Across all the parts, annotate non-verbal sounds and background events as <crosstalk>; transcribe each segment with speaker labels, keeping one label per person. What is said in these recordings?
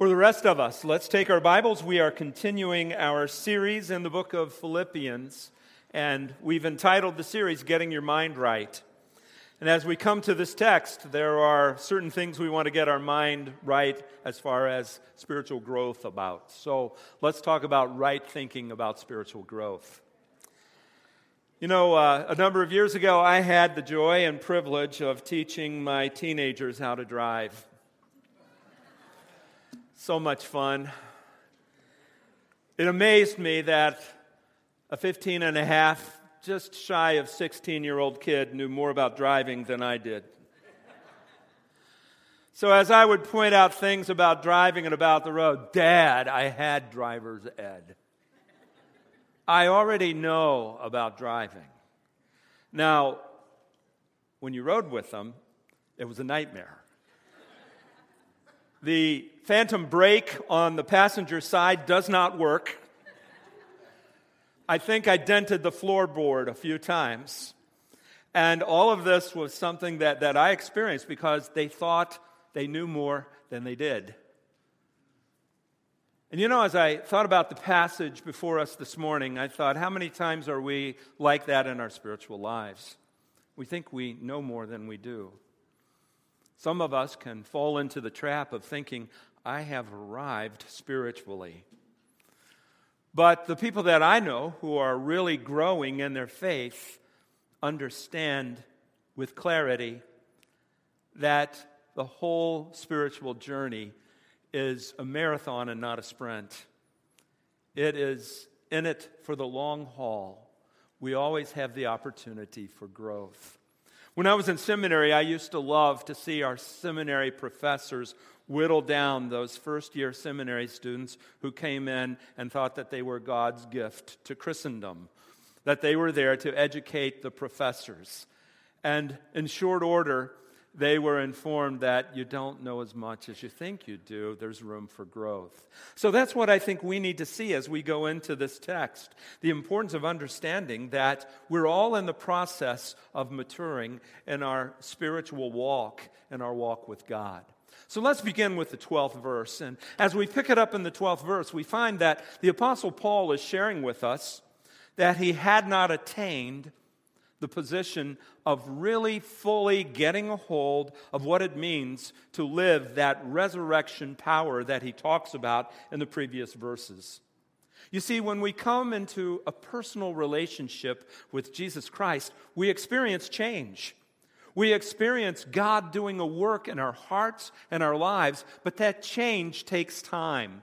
Speaker 1: For the rest of us, let's take our Bibles. We are continuing our series in the book of Philippians, and we've entitled the series Getting Your Mind Right. And as we come to this text, there are certain things we want to get our mind right as far as spiritual growth about. So let's talk about right thinking about spiritual growth. You know, uh, a number of years ago, I had the joy and privilege of teaching my teenagers how to drive. So much fun. It amazed me that a 15 and a half, just shy of 16 year old kid knew more about driving than I did. So, as I would point out things about driving and about the road, Dad, I had driver's ed. I already know about driving. Now, when you rode with them, it was a nightmare. The phantom brake on the passenger side does not work. I think I dented the floorboard a few times. And all of this was something that, that I experienced because they thought they knew more than they did. And you know, as I thought about the passage before us this morning, I thought, how many times are we like that in our spiritual lives? We think we know more than we do. Some of us can fall into the trap of thinking, I have arrived spiritually. But the people that I know who are really growing in their faith understand with clarity that the whole spiritual journey is a marathon and not a sprint. It is in it for the long haul. We always have the opportunity for growth. When I was in seminary, I used to love to see our seminary professors whittle down those first year seminary students who came in and thought that they were God's gift to Christendom, that they were there to educate the professors. And in short order, they were informed that you don't know as much as you think you do. There's room for growth. So that's what I think we need to see as we go into this text the importance of understanding that we're all in the process of maturing in our spiritual walk, and our walk with God. So let's begin with the 12th verse. And as we pick it up in the 12th verse, we find that the Apostle Paul is sharing with us that he had not attained the position of really fully getting a hold of what it means to live that resurrection power that he talks about in the previous verses. You see, when we come into a personal relationship with Jesus Christ, we experience change. We experience God doing a work in our hearts and our lives, but that change takes time.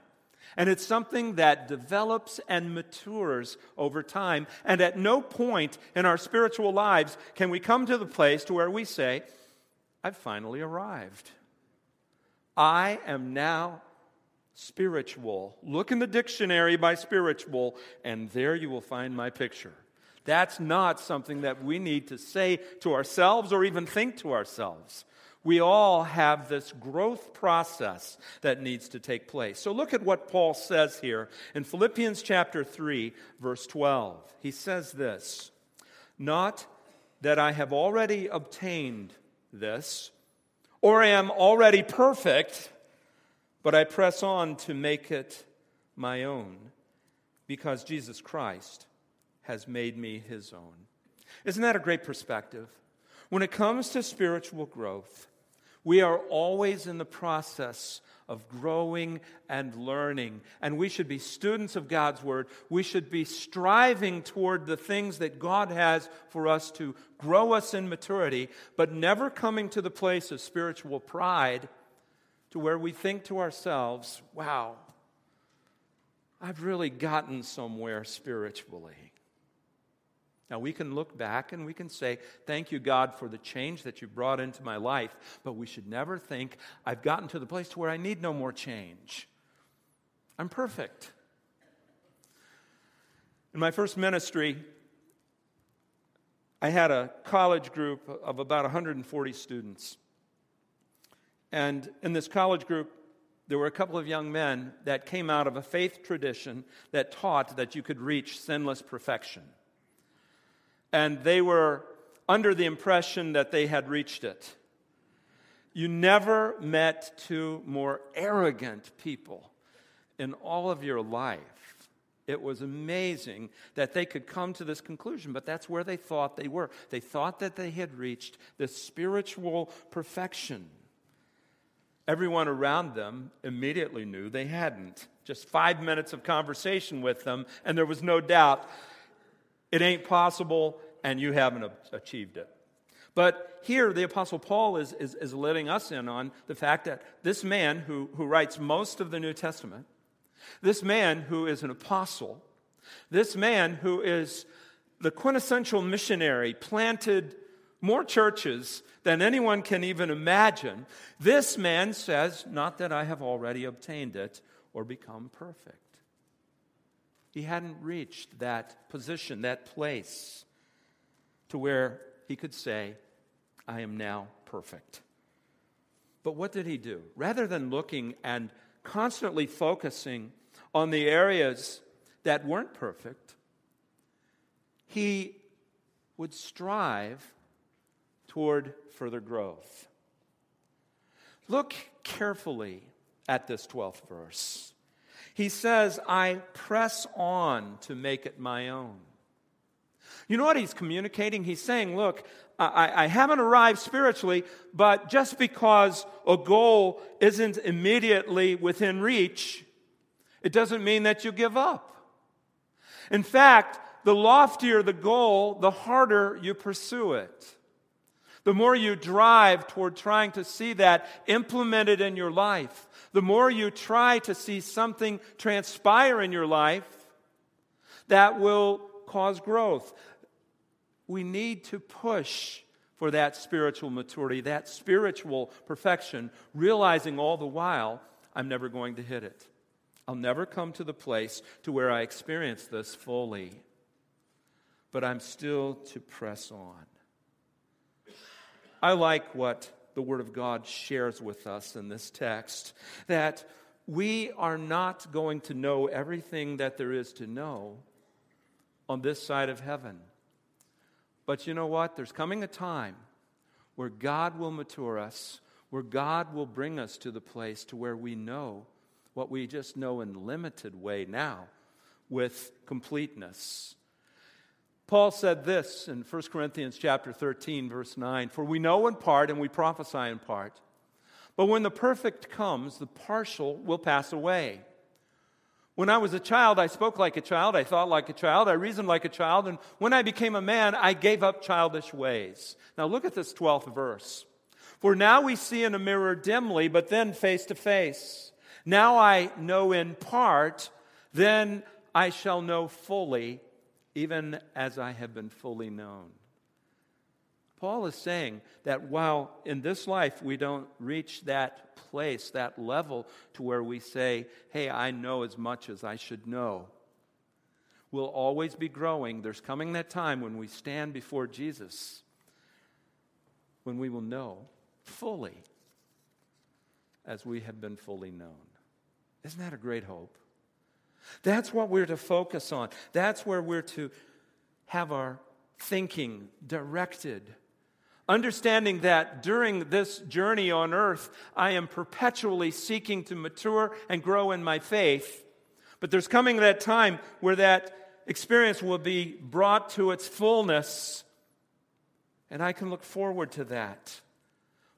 Speaker 1: And it's something that develops and matures over time. And at no point in our spiritual lives can we come to the place to where we say, I've finally arrived. I am now spiritual. Look in the dictionary by spiritual, and there you will find my picture. That's not something that we need to say to ourselves or even think to ourselves we all have this growth process that needs to take place. So look at what Paul says here in Philippians chapter 3, verse 12. He says this Not that I have already obtained this, or am already perfect, but I press on to make it my own, because Jesus Christ has made me his own. Isn't that a great perspective? When it comes to spiritual growth, we are always in the process of growing and learning. And we should be students of God's Word. We should be striving toward the things that God has for us to grow us in maturity, but never coming to the place of spiritual pride to where we think to ourselves, wow, I've really gotten somewhere spiritually. Now, we can look back and we can say, Thank you, God, for the change that you brought into my life, but we should never think, I've gotten to the place to where I need no more change. I'm perfect. In my first ministry, I had a college group of about 140 students. And in this college group, there were a couple of young men that came out of a faith tradition that taught that you could reach sinless perfection and they were under the impression that they had reached it. You never met two more arrogant people in all of your life. It was amazing that they could come to this conclusion, but that's where they thought they were. They thought that they had reached this spiritual perfection. Everyone around them immediately knew they hadn't. Just five minutes of conversation with them, and there was no doubt it ain't possible, and you haven't achieved it. But here, the Apostle Paul is, is, is letting us in on the fact that this man who, who writes most of the New Testament, this man who is an apostle, this man who is the quintessential missionary, planted more churches than anyone can even imagine, this man says, Not that I have already obtained it or become perfect. He hadn't reached that position, that place, to where he could say, I am now perfect. But what did he do? Rather than looking and constantly focusing on the areas that weren't perfect, he would strive toward further growth. Look carefully at this 12th verse. He says, I press on to make it my own. You know what he's communicating? He's saying, Look, I, I, haven't arrived spiritually, but just because a goal isn't immediately within reach, it doesn't mean that you give up. In fact, the loftier the goal, the harder you pursue it. The more you drive toward trying to see that implemented in your life, the more you try to see something transpire in your life that will cause growth. We need to push for that spiritual maturity, that spiritual perfection, realizing all the while I'm never going to hit it. I'll never come to the place to where I experience this fully. But I'm still to press on. I like what the Word of God shares with us in this text that we are not going to know everything that there is to know on this side of heaven. But you know what? There's coming a time where God will mature us, where God will bring us to the place to where we know what we just know in a limited way now with completeness. Paul said this in 1 Corinthians chapter 13 verse 9, for we know in part and we prophesy in part. But when the perfect comes, the partial will pass away. When I was a child, I spoke like a child, I thought like a child, I reasoned like a child, and when I became a man, I gave up childish ways. Now look at this 12th verse. For now we see in a mirror dimly, but then face to face. Now I know in part, then I shall know fully, even as I have been fully known. Paul is saying that while in this life we don't reach that place, that level to where we say, hey, I know as much as I should know, we'll always be growing. There's coming that time when we stand before Jesus, when we will know fully as we have been fully known. Isn't that a great hope? That's what we're to focus on. That's where we're to have our thinking directed Understanding that during this journey on earth, I am perpetually seeking to mature and grow in my faith. But there's coming that time where that experience will be brought to its fullness, and I can look forward to that.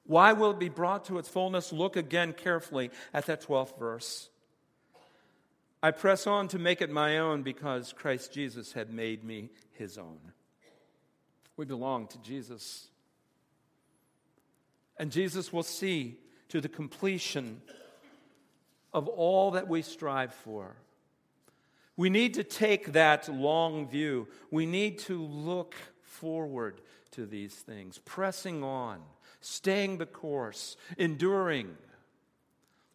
Speaker 1: Why will it be brought to its fullness? Look again carefully at that 12th verse. I press on to make it my own because Christ Jesus had made me his own. We belong to Jesus. And Jesus will see to the completion of all that we strive for. We need to take that long view. We need to look forward to these things, pressing on, staying the course, enduring,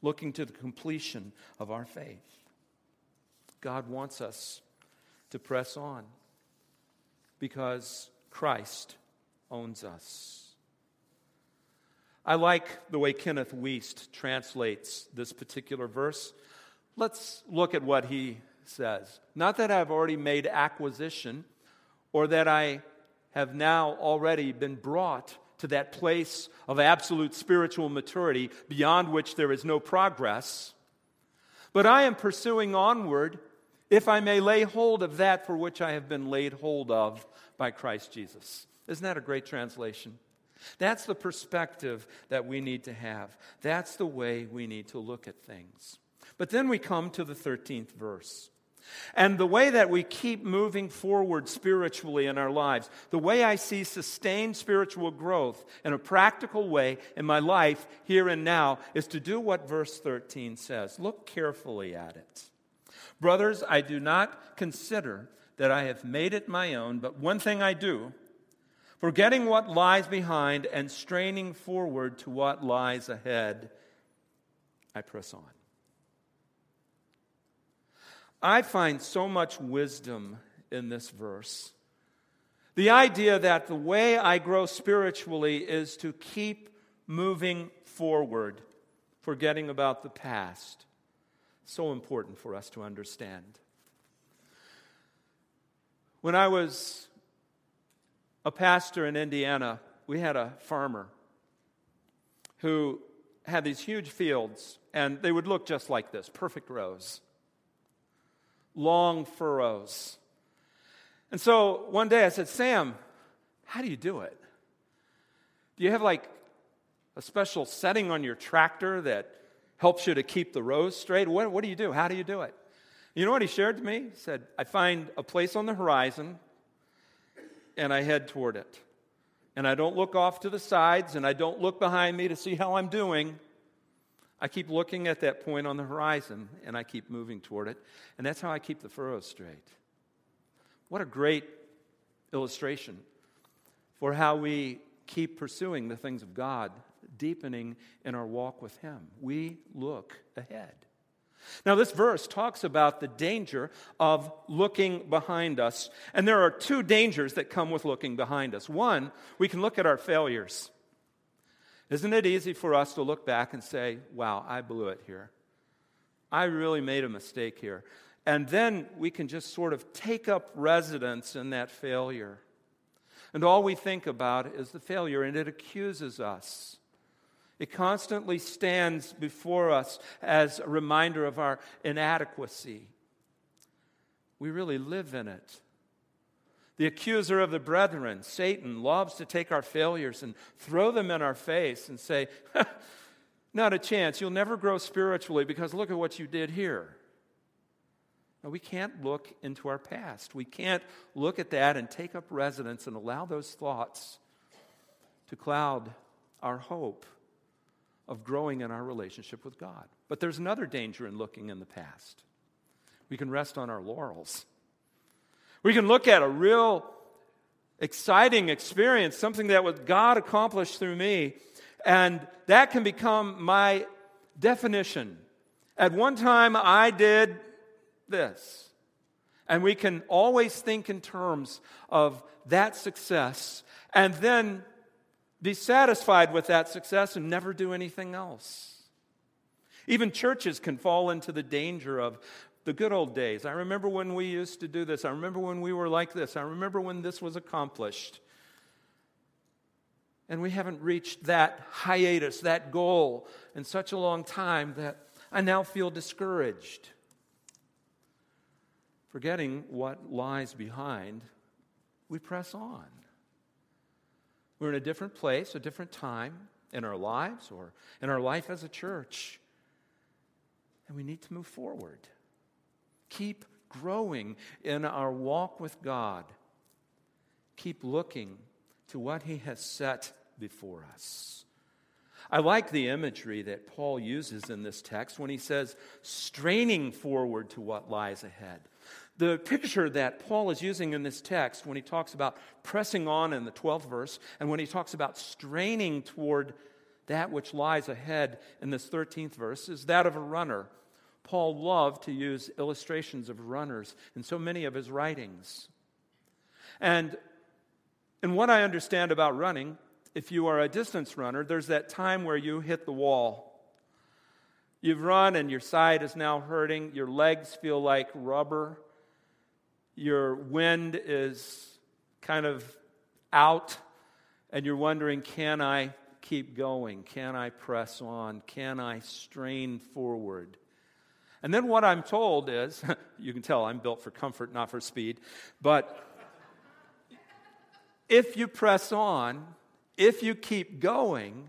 Speaker 1: looking to the completion of our faith. God wants us to press on because Christ owns us. I like the way Kenneth Wuest translates this particular verse. Let's look at what he says. Not that I've already made acquisition or that I have now already been brought to that place of absolute spiritual maturity beyond which there is no progress. But I am pursuing onward if I may lay hold of that for which I have been laid hold of by Christ Jesus. Isn't that a great translation? That's the perspective that we need to have. That's the way we need to look at things. But then we come to the 13th verse. And the way that we keep moving forward spiritually in our lives, the way I see sustained spiritual growth in a practical way in my life here and now, is to do what verse 13 says. Look carefully at it. Brothers, I do not consider that I have made it my own, but one thing I do, forgetting what lies behind and straining forward to what lies ahead, I press on. I find so much wisdom in this verse. The idea that the way I grow spiritually is to keep moving forward, forgetting about the past. So important for us to understand. When I was a pastor in Indiana, we had a farmer who had these huge fields, and they would look just like this perfect rows long furrows. And so one day I said, Sam, how do you do it? Do you have like a special setting on your tractor that helps you to keep the rows straight? What, what do you do? How do you do it? You know what he shared to me? He said, I find a place on the horizon and I head toward it. And I don't look off to the sides and I don't look behind me to see how I'm doing. I keep looking at that point on the horizon and I keep moving toward it. And that's how I keep the furrows straight. What a great illustration for how we keep pursuing the things of God, deepening in our walk with Him. We look ahead. Now, this verse talks about the danger of looking behind us. And there are two dangers that come with looking behind us. One, we can look at our failures. Isn't it easy for us to look back and say, wow, I blew it here? I really made a mistake here. And then we can just sort of take up residence in that failure. And all we think about is the failure, and it accuses us. It constantly stands before us as a reminder of our inadequacy. We really live in it. The accuser of the brethren, Satan, loves to take our failures and throw them in our face and say, <laughs> Not a chance. You'll never grow spiritually because look at what you did here. No, we can't look into our past. We can't look at that and take up residence and allow those thoughts to cloud our hope of growing in our relationship with God. But there's another danger in looking in the past. We can rest on our laurels. We can look at a real exciting experience, something that was God accomplished through me, and that can become my definition. At one time, I did this. And we can always think in terms of that success and then be satisfied with that success and never do anything else. Even churches can fall into the danger of the good old days. I remember when we used to do this. I remember when we were like this. I remember when this was accomplished. And we haven't reached that hiatus, that goal in such a long time that I now feel discouraged. Forgetting what lies behind, we press on. We're in a different place, a different time in our lives or in our life as a church. And we need to move forward keep growing in our walk with God. Keep looking to what He has set before us. I like the imagery that Paul uses in this text when he says, straining forward to what lies ahead. The picture that Paul is using in this text when he talks about pressing on in the 12th verse and when he talks about straining toward that which lies ahead in this 13th verse is that of a runner Paul loved to use illustrations of runners in so many of his writings. And in what I understand about running, if you are a distance runner, there's that time where you hit the wall. You've run and your side is now hurting, your legs feel like rubber, your wind is kind of out, and you're wondering, can I keep going? Can I press on? Can I strain forward? And then what I'm told is <laughs> you can tell I'm built for comfort, not for speed, but if you press on, if you keep going,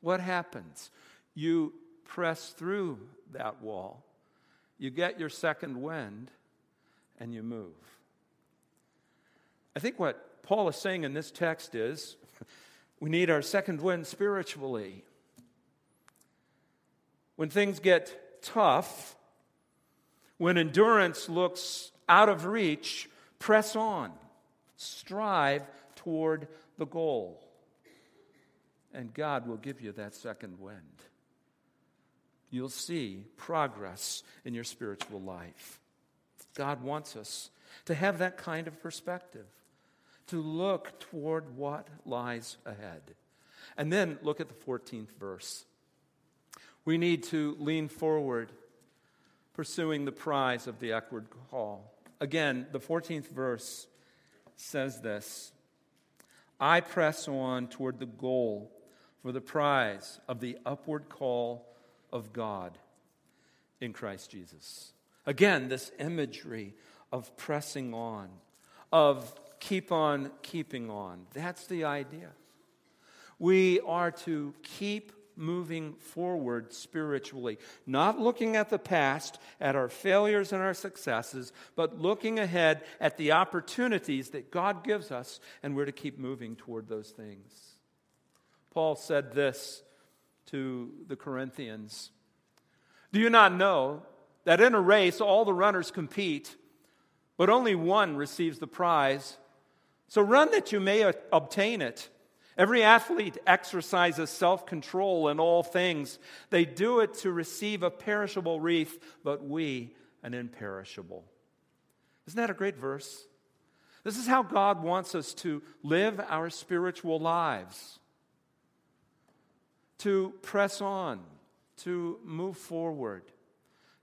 Speaker 1: what happens? You press through that wall, you get your second wind, and you move. I think what Paul is saying in this text is <laughs> we need our second wind spiritually. When things get tough, when endurance looks out of reach, press on, strive toward the goal. And God will give you that second wind. You'll see progress in your spiritual life. God wants us to have that kind of perspective, to look toward what lies ahead. And then look at the 14th verse. We need to lean forward, pursuing the prize of the upward call. Again, the 14th verse says this I press on toward the goal for the prize of the upward call of God in Christ Jesus. Again, this imagery of pressing on, of keep on keeping on. That's the idea. We are to keep moving forward spiritually, not looking at the past, at our failures and our successes, but looking ahead at the opportunities that God gives us, and we're to keep moving toward those things. Paul said this to the Corinthians Do you not know that in a race all the runners compete, but only one receives the prize. So run that you may obtain it. Every athlete exercises self control in all things. They do it to receive a perishable wreath, but we an imperishable. Isn't that a great verse? This is how God wants us to live our spiritual lives to press on, to move forward,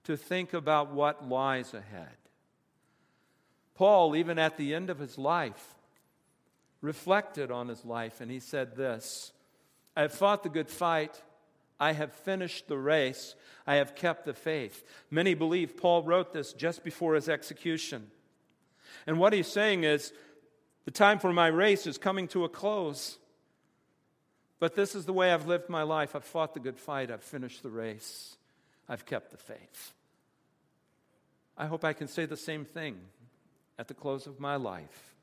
Speaker 1: to think about what lies ahead. Paul, even at the end of his life, reflected on his life and he said this I have fought the good fight. I have finished the race. I have kept the faith. Many believe Paul wrote this just before his execution. And what he's saying is the time for my race is coming to a close. But this is the way I've lived my life. I've fought the good fight. I've finished the race. I've kept the faith. I hope I can say the same thing at the close of my life.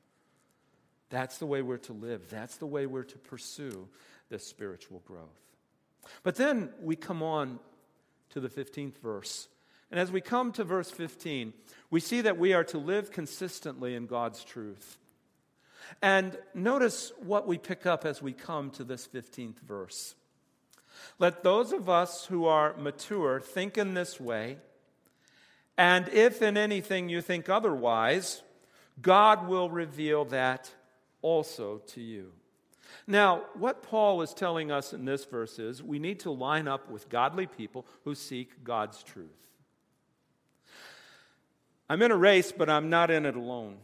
Speaker 1: That's the way we're to live. That's the way we're to pursue this spiritual growth. But then we come on to the 15th verse. And as we come to verse 15, we see that we are to live consistently in God's truth. And notice what we pick up as we come to this 15th verse. Let those of us who are mature think in this way, and if in anything you think otherwise, God will reveal that also to you. Now, what Paul is telling us in this verse is we need to line up with godly people who seek God's truth. I'm in a race, but I'm not in it alone.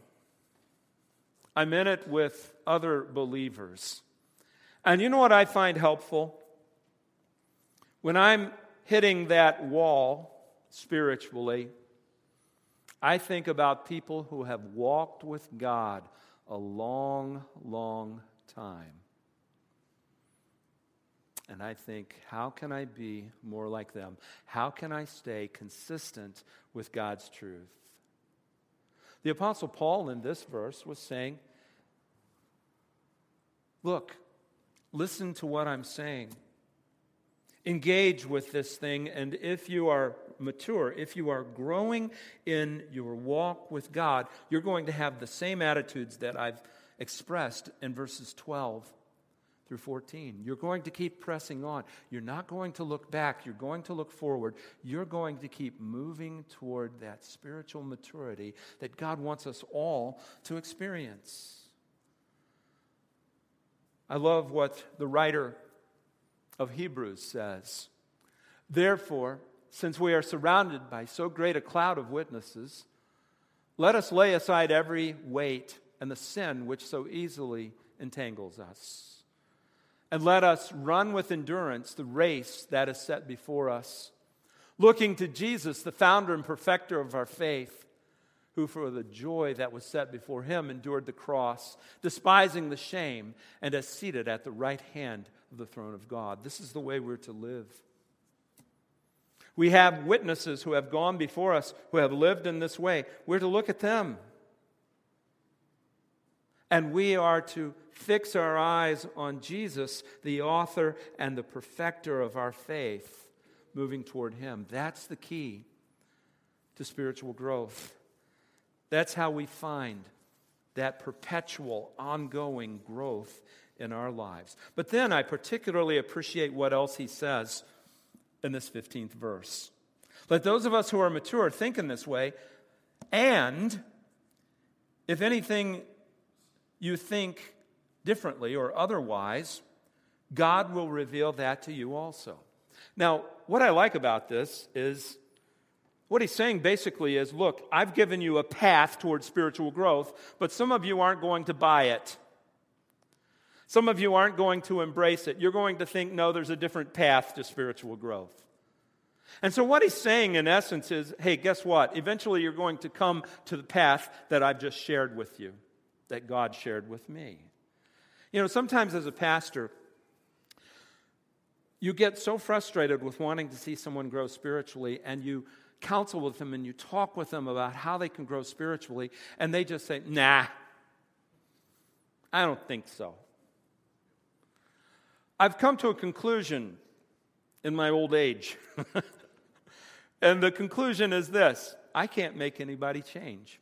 Speaker 1: I'm in it with other believers. And you know what I find helpful? When I'm hitting that wall spiritually, I think about people who have walked with God a long, long time. And I think, how can I be more like them? How can I stay consistent with God's truth? The Apostle Paul in this verse was saying, Look, listen to what I'm saying. Engage with this thing, and if you are mature, if you are growing in your walk with God, you're going to have the same attitudes that I've expressed in verses 12 through 14. You're going to keep pressing on. You're not going to look back. You're going to look forward. You're going to keep moving toward that spiritual maturity that God wants us all to experience. I love what the writer of Hebrews says. Therefore, since we are surrounded by so great a cloud of witnesses, let us lay aside every weight and the sin which so easily entangles us. And let us run with endurance the race that is set before us, looking to Jesus, the founder and perfecter of our faith, who for the joy that was set before him endured the cross, despising the shame, and is seated at the right hand of the throne of God. This is the way we're to live. We have witnesses who have gone before us, who have lived in this way. We're to look at them. And we are to fix our eyes on Jesus, the author and the perfecter of our faith, moving toward Him. That's the key to spiritual growth. That's how we find that perpetual, ongoing growth in our lives. But then I particularly appreciate what else he says in this 15th verse. Let those of us who are mature think in this way, and if anything you think differently or otherwise, God will reveal that to you also. Now, what I like about this is what he's saying basically is look, I've given you a path towards spiritual growth, but some of you aren't going to buy it. Some of you aren't going to embrace it. You're going to think, no, there's a different path to spiritual growth. And so, what he's saying in essence is hey, guess what? Eventually, you're going to come to the path that I've just shared with you, that God shared with me. You know, sometimes as a pastor, you get so frustrated with wanting to see someone grow spiritually, and you counsel with them and you talk with them about how they can grow spiritually, and they just say, nah, I don't think so. I've come to a conclusion in my old age. <laughs> and the conclusion is this I can't make anybody change.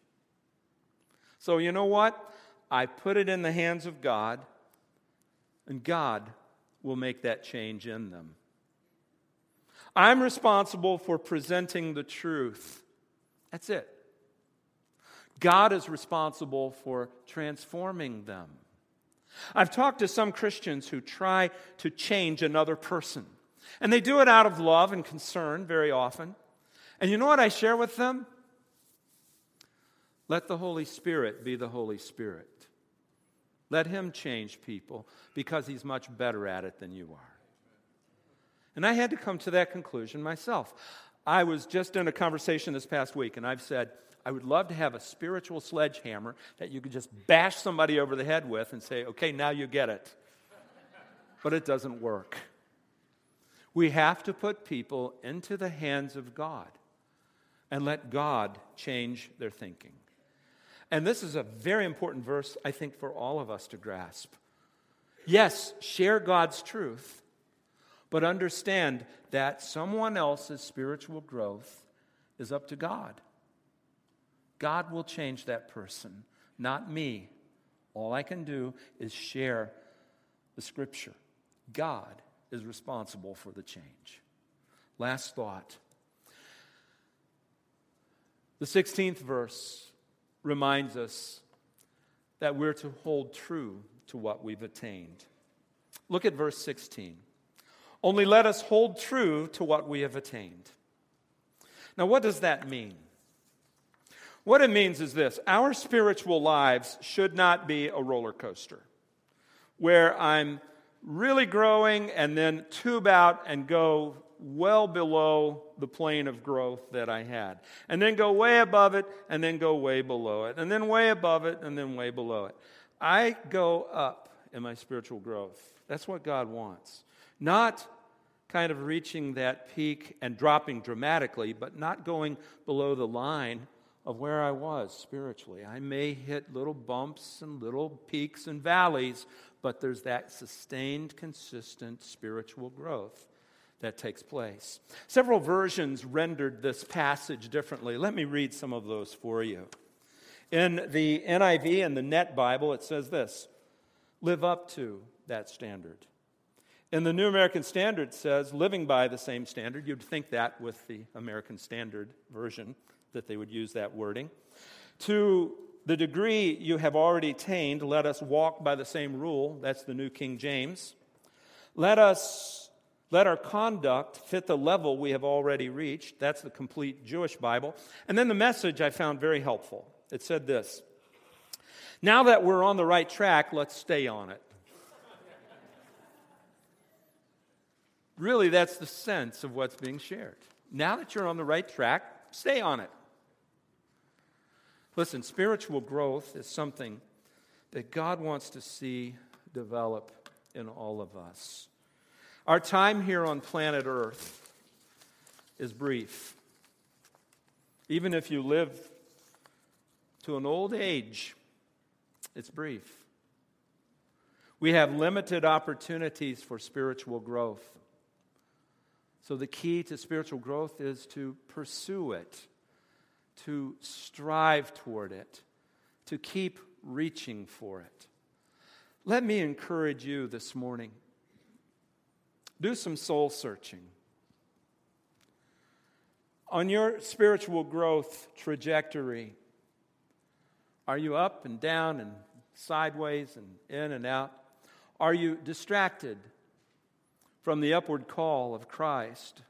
Speaker 1: So, you know what? I put it in the hands of God, and God will make that change in them. I'm responsible for presenting the truth. That's it. God is responsible for transforming them. I've talked to some Christians who try to change another person, and they do it out of love and concern very often. And you know what I share with them? Let the Holy Spirit be the Holy Spirit. Let Him change people because He's much better at it than you are. And I had to come to that conclusion myself. I was just in a conversation this past week, and I've said, I would love to have a spiritual sledgehammer that you could just bash somebody over the head with and say, okay, now you get it. But it doesn't work. We have to put people into the hands of God and let God change their thinking. And this is a very important verse, I think, for all of us to grasp. Yes, share God's truth, but understand that someone else's spiritual growth is up to God. God will change that person, not me. All I can do is share the scripture. God is responsible for the change. Last thought. The 16th verse reminds us that we're to hold true to what we've attained. Look at verse 16. Only let us hold true to what we have attained. Now, what does that mean? What it means is this our spiritual lives should not be a roller coaster where I'm really growing and then tube out and go well below the plane of growth that I had. And then go way above it and then go way below it. And then way above it and then way below it. I go up in my spiritual growth. That's what God wants. Not kind of reaching that peak and dropping dramatically, but not going below the line of where I was spiritually. I may hit little bumps and little peaks and valleys, but there's that sustained, consistent spiritual growth that takes place. Several versions rendered this passage differently. Let me read some of those for you. In the NIV and the Net Bible, it says this live up to that standard. In the New American Standard, says living by the same standard. You'd think that with the American Standard version that they would use that wording. To the degree you have already attained, let us walk by the same rule. That's the New King James. Let us let our conduct fit the level we have already reached. That's the complete Jewish Bible. And then the message I found very helpful. It said this Now that we're on the right track, let's stay on it. really, that's the sense of what's being shared. Now that you're on the right track, stay on it. Listen, spiritual growth is something that God wants to see develop in all of us. Our time here on planet Earth is brief. Even if you live to an old age, it's brief. We have limited opportunities for spiritual growth. So, the key to spiritual growth is to pursue it, to strive toward it, to keep reaching for it. Let me encourage you this morning do some soul searching. On your spiritual growth trajectory, are you up and down and sideways and in and out? Are you distracted from the upward call of Christ?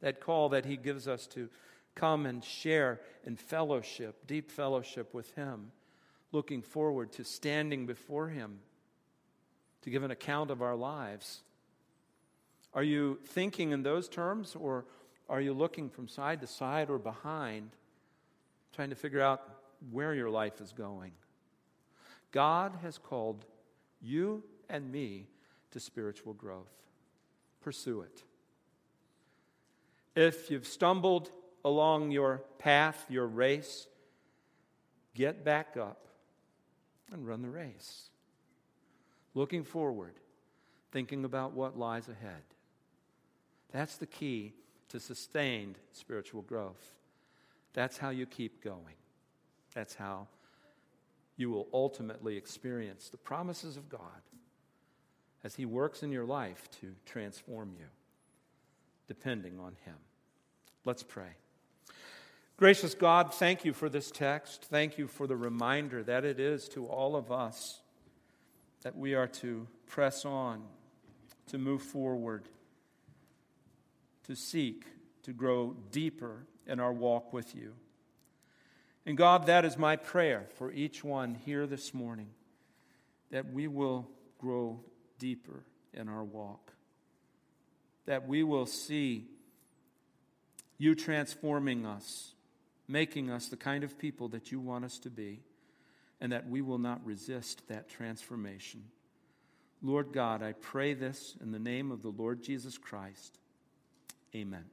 Speaker 1: That call that He gives us to come and share in fellowship, deep fellowship with Him, looking forward to standing before Him to give an account of our lives. Are you thinking in those terms, or are you looking from side to side or behind, trying to figure out where your life is going? God has called you and me to spiritual growth. Pursue it. If you've stumbled along your path, your race, get back up and run the race. Looking forward, thinking about what lies ahead. That's the key to sustained spiritual growth. That's how you keep going. That's how you will ultimately experience the promises of God as He works in your life to transform you, depending on Him. Let's pray. Gracious God, thank you for this text. Thank you for the reminder that it is to all of us that we are to press on, to move forward, to seek to grow deeper in our walk with you. And God, that is my prayer for each one here this morning that we will grow deeper in our walk, that we will see you transforming us making us the kind of people that you want us to be, and that we will not resist that transformation. Lord God, I pray this in the name of the Lord Jesus Christ. Amen.